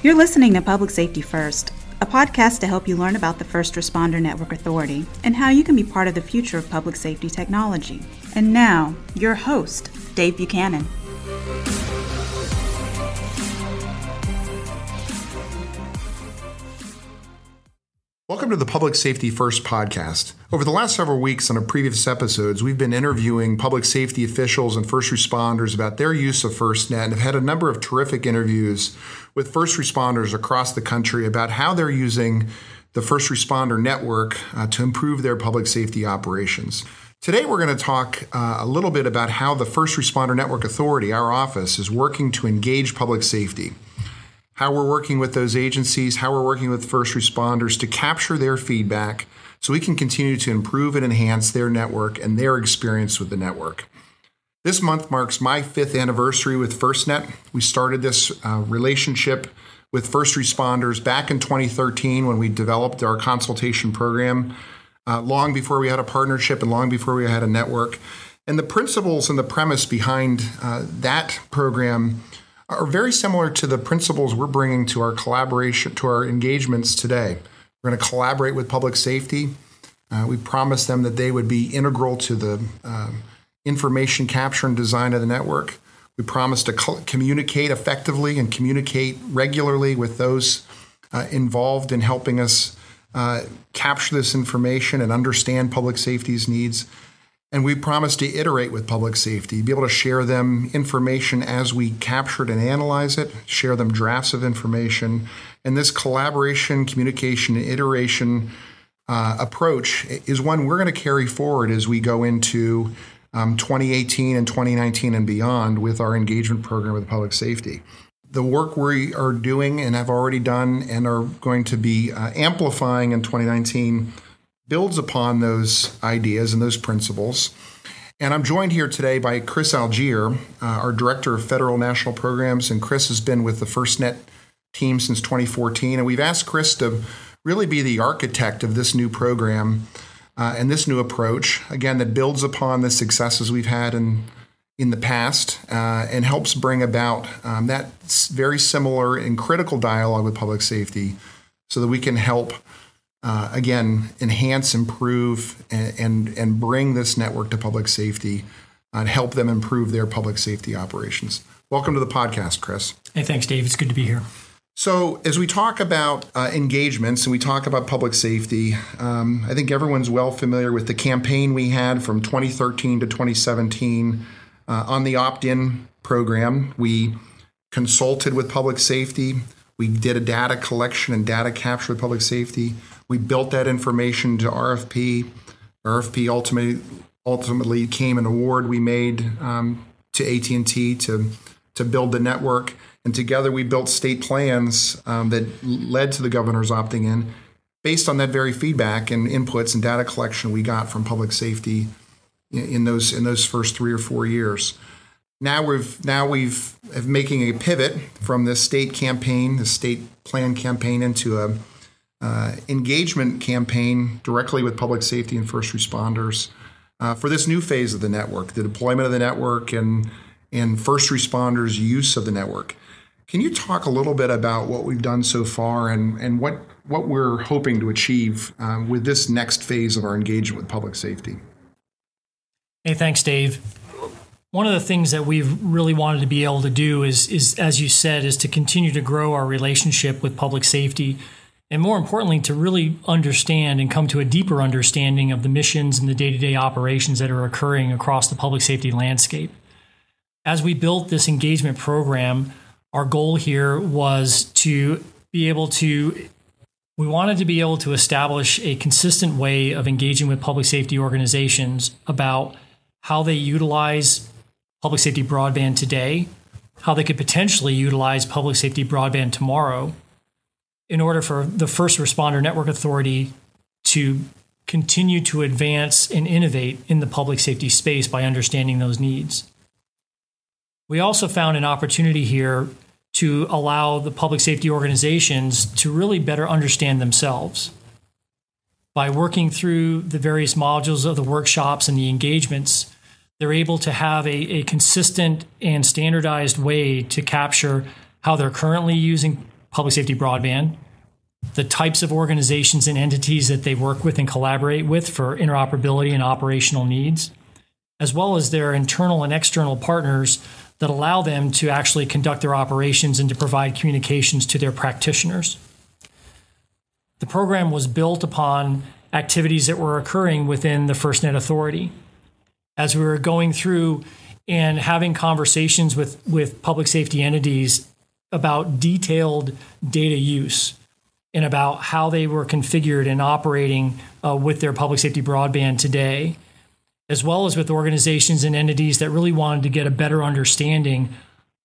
You're listening to Public Safety First, a podcast to help you learn about the First Responder Network Authority and how you can be part of the future of public safety technology. And now, your host, Dave Buchanan. Welcome to the Public Safety First podcast. Over the last several weeks on our previous episodes, we've been interviewing public safety officials and first responders about their use of FirstNet and have had a number of terrific interviews with first responders across the country about how they're using the first responder network uh, to improve their public safety operations. Today, we're going to talk uh, a little bit about how the First Responder Network Authority, our office, is working to engage public safety how we're working with those agencies, how we're working with first responders to capture their feedback so we can continue to improve and enhance their network and their experience with the network. This month marks my fifth anniversary with FirstNet. We started this uh, relationship with first responders back in 2013 when we developed our consultation program, uh, long before we had a partnership and long before we had a network. And the principles and the premise behind uh, that program are very similar to the principles we're bringing to our collaboration, to our engagements today. We're going to collaborate with public safety. Uh, we promised them that they would be integral to the um, information capture and design of the network. We promised to co- communicate effectively and communicate regularly with those uh, involved in helping us uh, capture this information and understand public safety's needs. And we promise to iterate with public safety, be able to share them information as we capture it and analyze it, share them drafts of information. And this collaboration, communication, and iteration uh, approach is one we're going to carry forward as we go into um, 2018 and 2019 and beyond with our engagement program with public safety. The work we are doing and have already done and are going to be uh, amplifying in 2019 builds upon those ideas and those principles. And I'm joined here today by Chris Algiere, uh, our Director of Federal National Programs. And Chris has been with the FirstNet team since 2014. And we've asked Chris to really be the architect of this new program uh, and this new approach, again, that builds upon the successes we've had in, in the past uh, and helps bring about um, that very similar and critical dialogue with public safety so that we can help uh, again, enhance, improve, and, and, and bring this network to public safety and help them improve their public safety operations. Welcome to the podcast, Chris. Hey, thanks, Dave. It's good to be here. So, as we talk about uh, engagements and we talk about public safety, um, I think everyone's well familiar with the campaign we had from 2013 to 2017 uh, on the opt in program. We consulted with public safety, we did a data collection and data capture with public safety. We built that information to RFP. RFP ultimately ultimately came an award we made um, to AT and T to to build the network, and together we built state plans um, that led to the governors opting in, based on that very feedback and inputs and data collection we got from public safety in, those in those first three or four years. Now we've now we've making a pivot from the state campaign, the state plan campaign, into a uh, engagement campaign directly with public safety and first responders uh, for this new phase of the network, the deployment of the network and and first responders' use of the network. Can you talk a little bit about what we've done so far and, and what, what we're hoping to achieve um, with this next phase of our engagement with public safety? Hey, thanks, Dave. One of the things that we've really wanted to be able to do is, is, as you said, is to continue to grow our relationship with public safety and more importantly, to really understand and come to a deeper understanding of the missions and the day to day operations that are occurring across the public safety landscape. As we built this engagement program, our goal here was to be able to, we wanted to be able to establish a consistent way of engaging with public safety organizations about how they utilize public safety broadband today, how they could potentially utilize public safety broadband tomorrow in order for the First Responder Network Authority to continue to advance and innovate in the public safety space by understanding those needs. We also found an opportunity here to allow the public safety organizations to really better understand themselves. By working through the various modules of the workshops and the engagements, they're able to have a, a consistent and standardized way to capture how they're currently using public safety broadband, the types of organizations and entities that they work with and collaborate with for interoperability and operational needs, as well as their internal and external partners that allow them to actually conduct their operations and to provide communications to their practitioners. The program was built upon activities that were occurring within the FirstNet Authority. As we were going through and having conversations with, with public safety entities about detailed data use and about how they were configured and operating uh, with their public safety broadband today, as well as with organizations and entities that really wanted to get a better understanding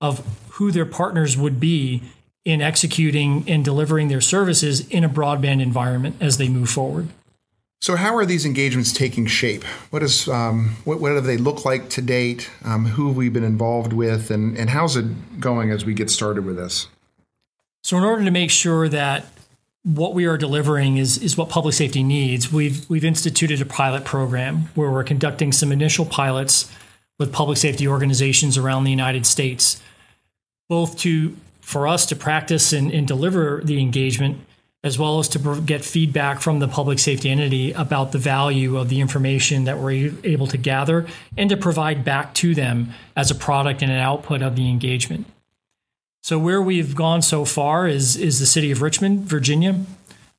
of who their partners would be in executing and delivering their services in a broadband environment as they move forward. So, how are these engagements taking shape? What is um, what, what do they look like to date? Um, who have we been involved with, and and how's it going as we get started with this? So, in order to make sure that what we are delivering is is what public safety needs, we've we've instituted a pilot program where we're conducting some initial pilots with public safety organizations around the United States, both to for us to practice and, and deliver the engagement as well as to get feedback from the public safety entity about the value of the information that we're able to gather and to provide back to them as a product and an output of the engagement. So, where we've gone so far is, is the city of Richmond, Virginia,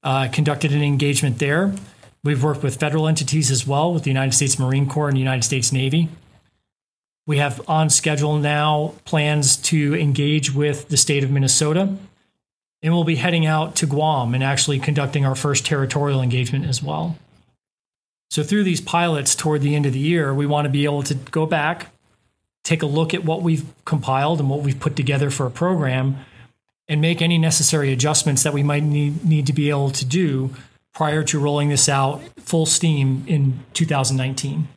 uh, conducted an engagement there. We've worked with federal entities as well, with the United States Marine Corps and the United States Navy. We have on schedule now plans to engage with the state of Minnesota and we'll be heading out to Guam and actually conducting our first territorial engagement as well. So, through these pilots toward the end of the year, we want to be able to go back, take a look at what we've compiled and what we've put together for a program, and make any necessary adjustments that we might need, need to be able to do prior to rolling this out full steam in 2019.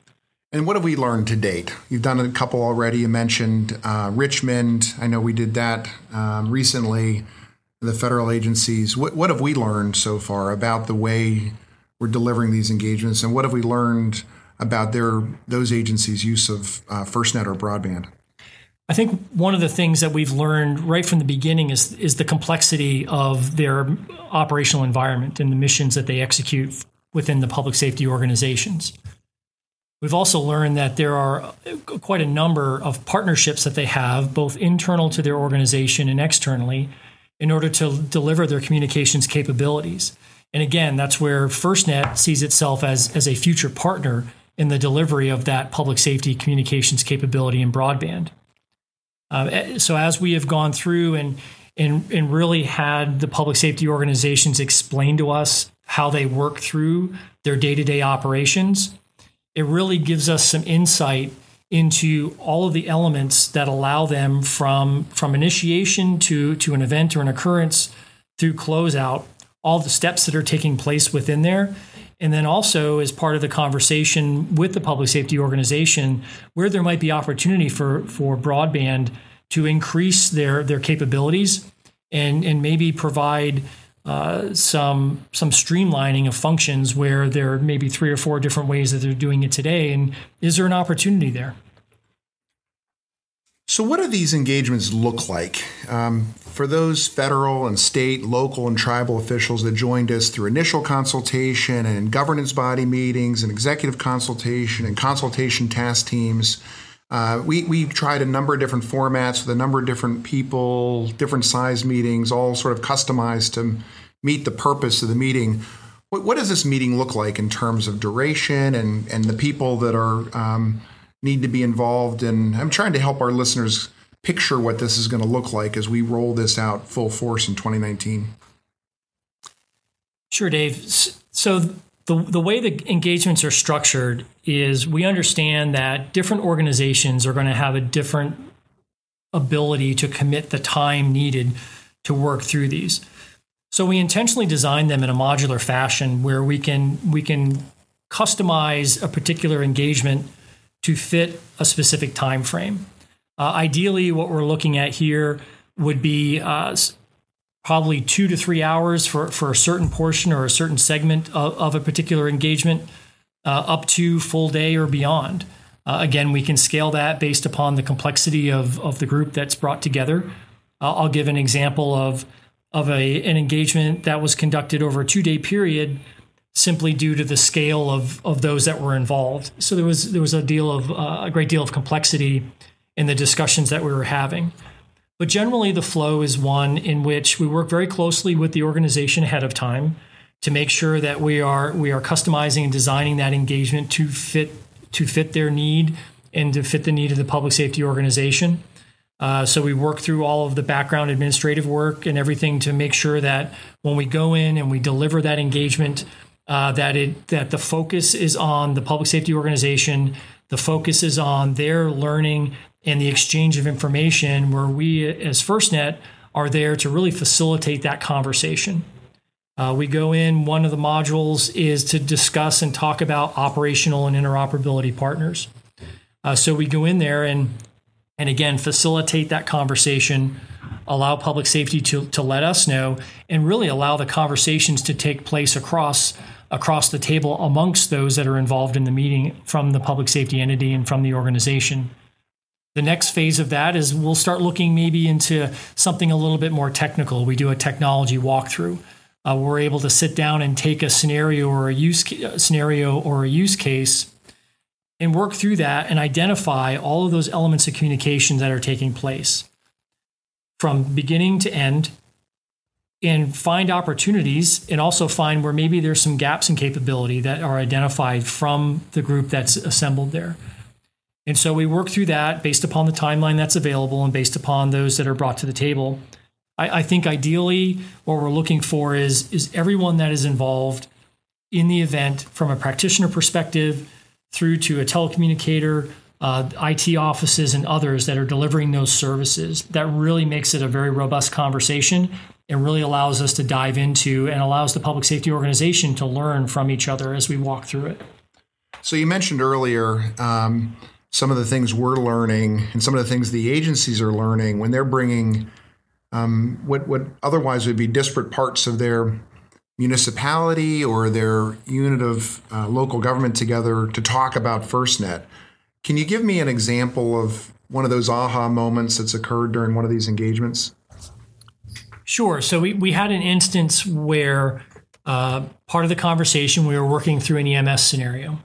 And what have we learned to date? You've done a couple already. You mentioned uh, Richmond. I know we did that um, recently the federal agencies. What, what have we learned so far about the way we're delivering these engagements, and what have we learned about their those agencies' use of uh, FirstNet or broadband? I think one of the things that we've learned right from the beginning is is the complexity of their operational environment and the missions that they execute within the public safety organizations. We've also learned that there are quite a number of partnerships that they have, both internal to their organization and externally, in order to deliver their communications capabilities. And again, that's where FirstNet sees itself as, as a future partner in the delivery of that public safety communications capability in broadband. Uh, eh, so as we have gone through and, and, and really had the public safety organizations explain to us how they work through their day-to-day operations, it really gives us some insight into all of the elements that allow them from from initiation to to an event or an occurrence through closeout all the steps that are taking place within there. And then also as part of the conversation with the public safety organization where there might be opportunity for for broadband to increase their their capabilities and and maybe provide uh, some some streamlining of functions where there are maybe three or four different ways that they're doing it today, and is there an opportunity there? So, what do these engagements look like um, for those federal and state, local, and tribal officials that joined us through initial consultation and governance body meetings and executive consultation and consultation task teams? Uh, we, we tried a number of different formats with a number of different people, different size meetings, all sort of customized to meet the purpose of the meeting. What, what does this meeting look like in terms of duration and, and the people that are um, need to be involved? And I'm trying to help our listeners picture what this is going to look like as we roll this out full force in 2019. Sure, Dave. So the, the way the engagements are structured is we understand that different organizations are going to have a different ability to commit the time needed to work through these. So we intentionally design them in a modular fashion where we can we can customize a particular engagement to fit a specific time frame. Uh, ideally, what we're looking at here would be uh, probably two to three hours for, for a certain portion or a certain segment of, of a particular engagement, uh, up to full day or beyond. Uh, again, we can scale that based upon the complexity of, of the group that's brought together. I'll give an example of of a, an engagement that was conducted over a two day period simply due to the scale of, of those that were involved. So there was there was a deal of uh, a great deal of complexity in the discussions that we were having. But generally, the flow is one in which we work very closely with the organization ahead of time to make sure that we are we are customizing and designing that engagement to fit to fit their need and to fit the need of the public safety organization. Uh, so we work through all of the background administrative work and everything to make sure that when we go in and we deliver that engagement, uh, that it that the focus is on the public safety organization, the focus is on their learning and the exchange of information, where we as FirstNet are there to really facilitate that conversation. Uh, we go in, one of the modules is to discuss and talk about operational and interoperability partners. Uh, so we go in there and and again facilitate that conversation allow public safety to, to let us know and really allow the conversations to take place across across the table amongst those that are involved in the meeting from the public safety entity and from the organization the next phase of that is we'll start looking maybe into something a little bit more technical we do a technology walkthrough uh, we're able to sit down and take a scenario or a use scenario or a use case and work through that and identify all of those elements of communication that are taking place from beginning to end and find opportunities and also find where maybe there's some gaps in capability that are identified from the group that's assembled there. And so we work through that based upon the timeline that's available and based upon those that are brought to the table. I, I think ideally what we're looking for is, is everyone that is involved in the event from a practitioner perspective through to a telecommunicator, uh, IT offices, and others that are delivering those services. That really makes it a very robust conversation and really allows us to dive into and allows the public safety organization to learn from each other as we walk through it. So, you mentioned earlier um, some of the things we're learning and some of the things the agencies are learning when they're bringing um, what, what otherwise would be disparate parts of their municipality or their unit of uh, local government together to talk about FirstNet. Can you give me an example of one of those aha moments that's occurred during one of these engagements? Sure. So we, we had an instance where uh, part of the conversation we were working through an EMS scenario.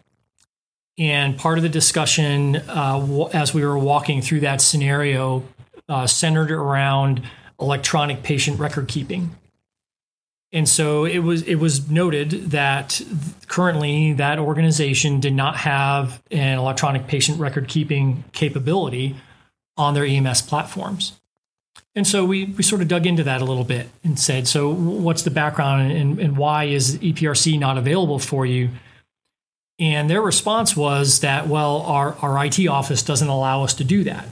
And part of the discussion uh, w- as we were walking through that scenario uh, centered around electronic patient record keeping. And so it was it was noted that currently that organization did not have an electronic patient record keeping capability on their EMS platforms. And so we, we sort of dug into that a little bit and said, so what's the background and, and why is EPRC not available for you? And their response was that, well, our, our IT office doesn't allow us to do that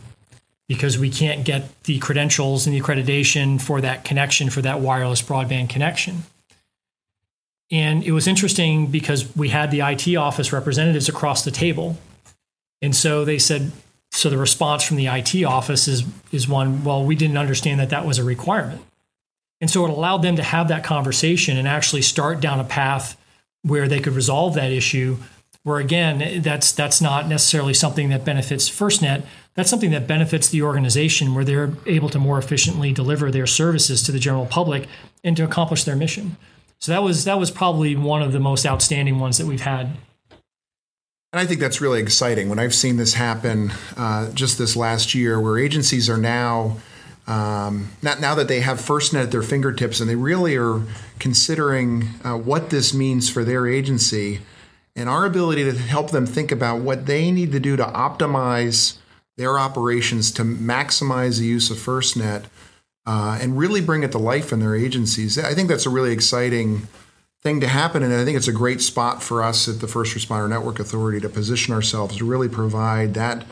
because we can't get the credentials and the accreditation for that connection for that wireless broadband connection. And it was interesting because we had the IT office representatives across the table. And so they said, so the response from the IT office is, is one, well, we didn't understand that that was a requirement. And so it allowed them to have that conversation and actually start down a path where they could resolve that issue. Where again, that's that's not necessarily something that benefits FirstNet, that's something that benefits the organization where they're able to more efficiently deliver their services to the general public and to accomplish their mission. So that was that was probably one of the most outstanding ones that we've had. And I think that's really exciting when I've seen this happen uh, just this last year, where agencies are now. Um, now that they have FirstNet at their fingertips and they really are considering uh, what this means for their agency and our ability to help them think about what they need to do to optimize their operations to maximize the use of FirstNet uh, and really bring it to life in their agencies. I think that's a really exciting thing to happen, and I think it's a great spot for us at the First Responder Network Authority to position ourselves to really provide that.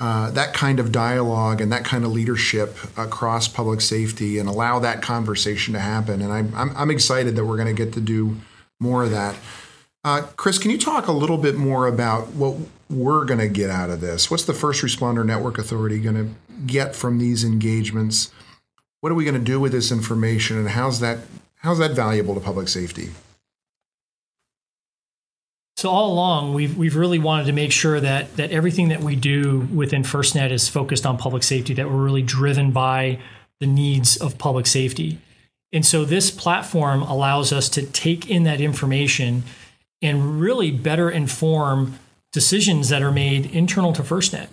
Uh, that kind of dialogue and that kind of leadership across public safety and allow that conversation to happen. And I'm, I'm, I'm excited that we're going to get to do more of that. Uh, Chris, can you talk a little bit more about what we're going to get out of this? What's the First Responder Network Authority going to get from these engagements? What are we going to do with this information, and how's that how's that valuable to public safety? So all along, we've we've really wanted to make sure that that everything that we do within FirstNet is focused on public safety. That we're really driven by the needs of public safety And so this platform allows us to take in that information and really better inform decisions that are made internal to FirstNet.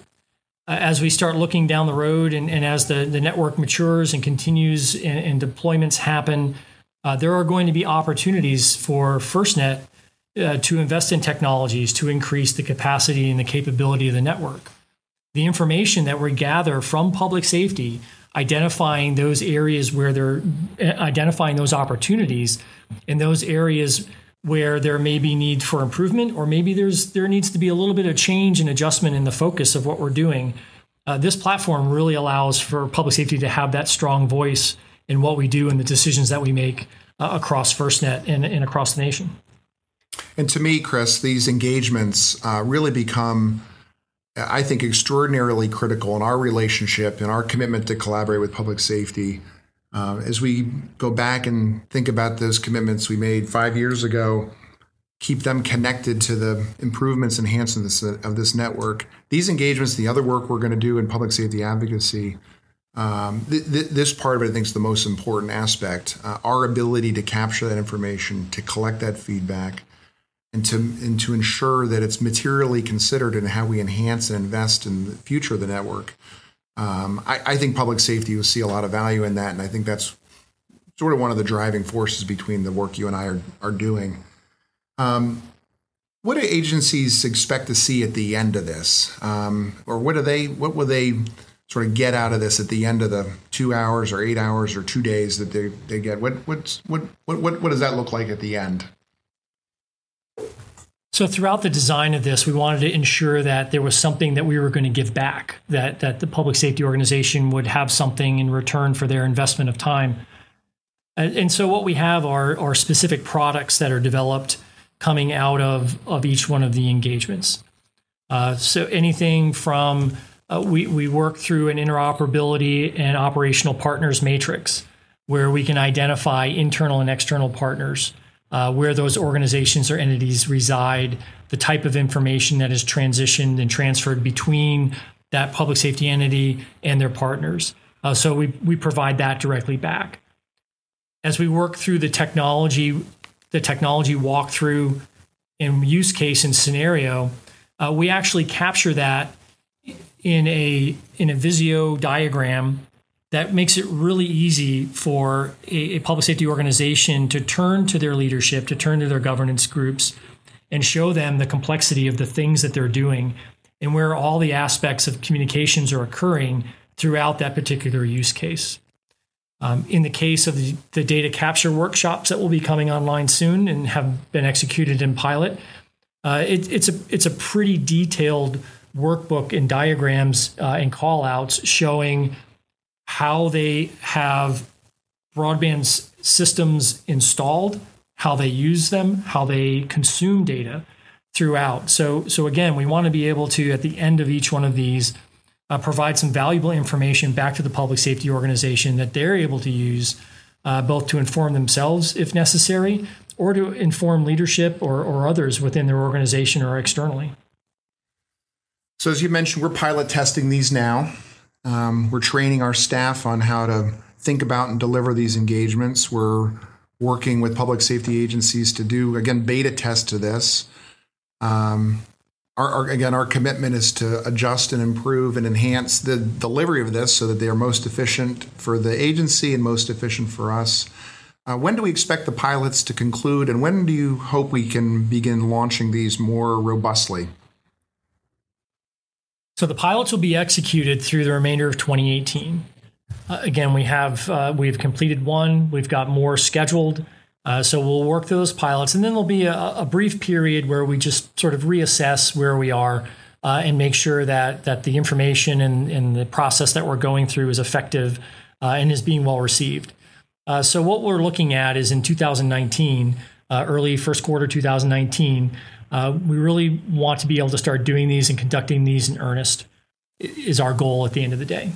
Uh, as we start looking down the road and, and as the, the network matures and continues and, and deployments happen, uh, there are going to be opportunities for FirstNet uh, to invest in technologies to increase the capacity and the capability of the network. The information that we gather from public safety, identifying those areas where they're uh, identifying those opportunities in those areas where there may be need for improvement, or maybe there's there needs to be a little bit of change and adjustment in the focus of what we're doing. Uh, this platform really allows for public safety to have that strong voice in what we do and the decisions that we make uh, across FirstNet and, and, across the nation. And to me, Chris, these engagements uh, really become, I think, extraordinarily critical in our relationship and our commitment to collaborate with public safety. Uh, as we go back and think about those commitments we made five years ago, keep them connected to the improvements, and enhancements of this network. These engagements, the other work we're going to do in public safety advocacy, um, th- th- this part of it, I think, is the most important aspect. Uh, our ability to capture that information, to collect that feedback, and to and to ensure that it's materially considered in how we enhance and invest in the future of the network um, I, I, think public safety will see a lot of value in that, and I think that's sort of one of the driving forces between the work you and I are, are doing. Um, what do agencies expect to see at the end of this, um, or what do they? What will they sort of get out of this at the end of the two hours or eight hours or two days that they, they get? What what's what what what, what does that look like at the end? So throughout the design of this, we wanted to ensure that there was something that we were going to give back, that that the public safety organization would have something in return for their investment of time. And, so what we have are are specific products that are developed coming out of of each one of the engagements. Uh, so anything from uh, we we work through an interoperability and operational partners matrix where we can identify internal and external partners uh, where those organizations or entities reside, the type of information that is transitioned and transferred between that public safety entity and their partners. Uh, so we, we provide that directly back. As we work through the technology, the technology walkthrough and use case and scenario, uh, we actually capture that in a in a Visio diagram that makes it really easy for a, a, public safety organization to turn to their leadership, to turn to their governance groups, and show them the complexity of the things that they're doing and where all the aspects of communications are occurring throughout that particular use case. Um, in the case of the, the, data capture workshops that will be coming online soon and have been executed in pilot, uh, it, it's a it's a pretty detailed workbook and diagrams uh, and callouts showing how they have broadband systems installed, how they use them, how they consume data throughout. So, so again, we want to be able to, at the end of each one of these, uh, provide some valuable information back to the public safety organization that they're able to use uh, both to inform themselves if necessary or to inform leadership or, or others within their organization or externally. So, as you mentioned, we're pilot testing these now. Um, we're training our staff on how to think about and deliver these engagements. We're working with public safety agencies to do, again, beta test to this. Um, our, our, again, our commitment is to adjust and improve and enhance the delivery of this so that they are most efficient for the agency and most efficient for us. Uh, when do we expect the pilots to conclude, and when do you hope we can begin launching these more robustly? So the pilots will be executed through the remainder of 2018. Uh, again, we have uh, we've completed one. We've got more scheduled. Uh, so we'll work through those pilots, and then there'll be a, a brief period where we just sort of reassess where we are uh, and make sure that that the information and, and, the process that we're going through is effective uh, and is being well received. Uh, so what we're looking at is in 2019, early first quarter 2019, uh, we really want to be able to start doing these and conducting these in earnest is our goal at the end of the day.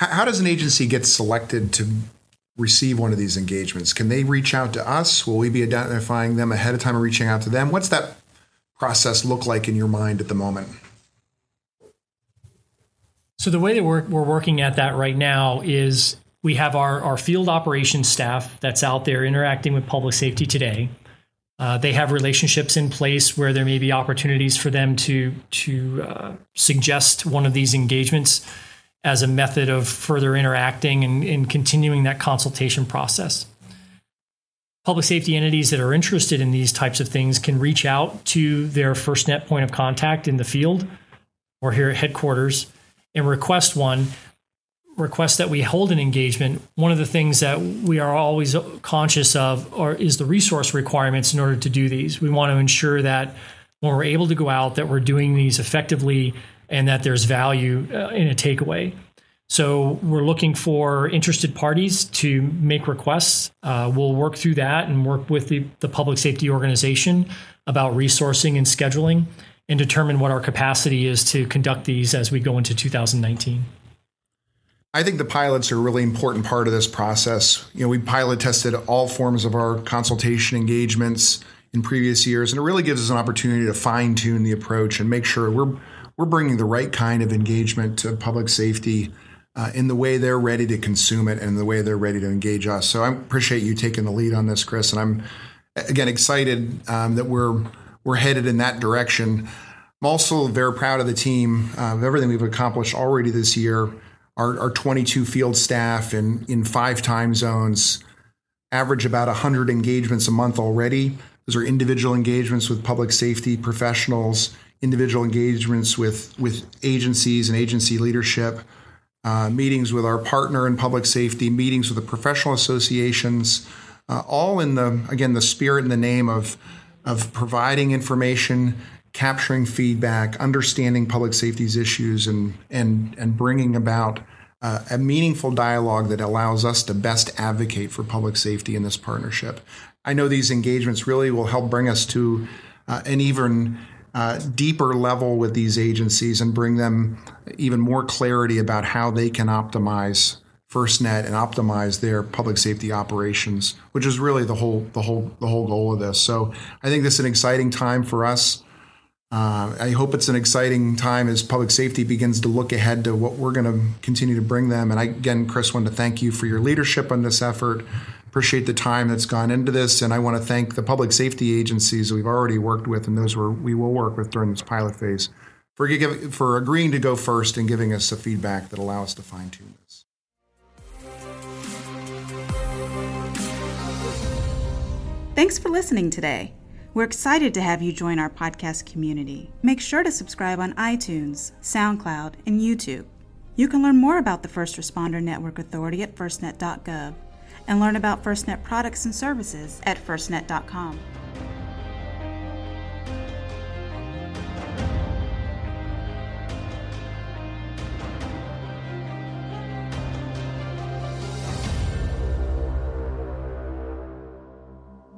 How does an agency get selected to receive one of these engagements? Can they reach out to us? Will we be identifying them ahead of time and reaching out to them? What's that process look like in your mind at the moment? So the way that we're, we're working at that right now is we have our, our field operations staff that's out there interacting with public safety today. Uh, they have relationships in place where there may be opportunities for them to to uh, suggest one of these engagements as a method of further interacting and, and continuing that consultation process. Public safety entities that are interested in these types of things can reach out to their FirstNet point of contact in the field or here at headquarters and request one request that we hold an engagement, one of the things that we are always conscious of is the resource requirements in order to do these. We want to ensure that when we're able to go out, that we're doing these effectively and that there's value uh, in a takeaway. So we're looking for interested parties to make requests. Uh, we'll work through that and work with the, the public safety organization about resourcing and scheduling and determine what our capacity is to conduct these as we go into 2019. I think the pilots are a really important part of this process. You know, we pilot tested all forms of our consultation engagements in previous years, and it really gives us an opportunity to fine tune the approach and make sure we're we're bringing the right kind of engagement to public safety uh, in the way they're ready to consume it and the way they're ready to engage us. So I appreciate you taking the lead on this, Chris, and I'm again excited um, that we're we're headed in that direction. I'm also very proud of the team uh, of everything we've accomplished already this year our, our 22 field staff in, in five time zones average about 100 engagements a month already. Those are individual engagements with public safety professionals, individual engagements with, with agencies and agency leadership, uh, meetings with our partner in public safety, meetings with the professional associations, uh, all in the, again, the spirit and the name of, of providing information, capturing feedback, understanding public safety's issues, and and and bringing about uh, a meaningful dialogue that allows us to best advocate for public safety in this partnership. I know these engagements really will help bring us to uh, an even uh, deeper level with these agencies and bring them even more clarity about how they can optimize FirstNet and optimize their public safety operations, which is really the whole the whole the whole goal of this. So I think this is an exciting time for us. Uh, I hope it's an exciting time as public safety begins to look ahead to what we're going to continue to bring them. And I, again, Chris, want to thank you for your leadership on this effort. Appreciate the time that's gone into this, and I want to thank the public safety agencies we've already worked with, and those we will work with during this pilot phase, for for agreeing to go first and giving us the feedback that allow us to fine tune this. Thanks for listening today. We're excited to have you join our podcast community. Make sure to subscribe on iTunes, SoundCloud, and YouTube. You can learn more about the First Responder Network Authority at firstnet.gov and learn about FirstNet products and services at firstnet.com.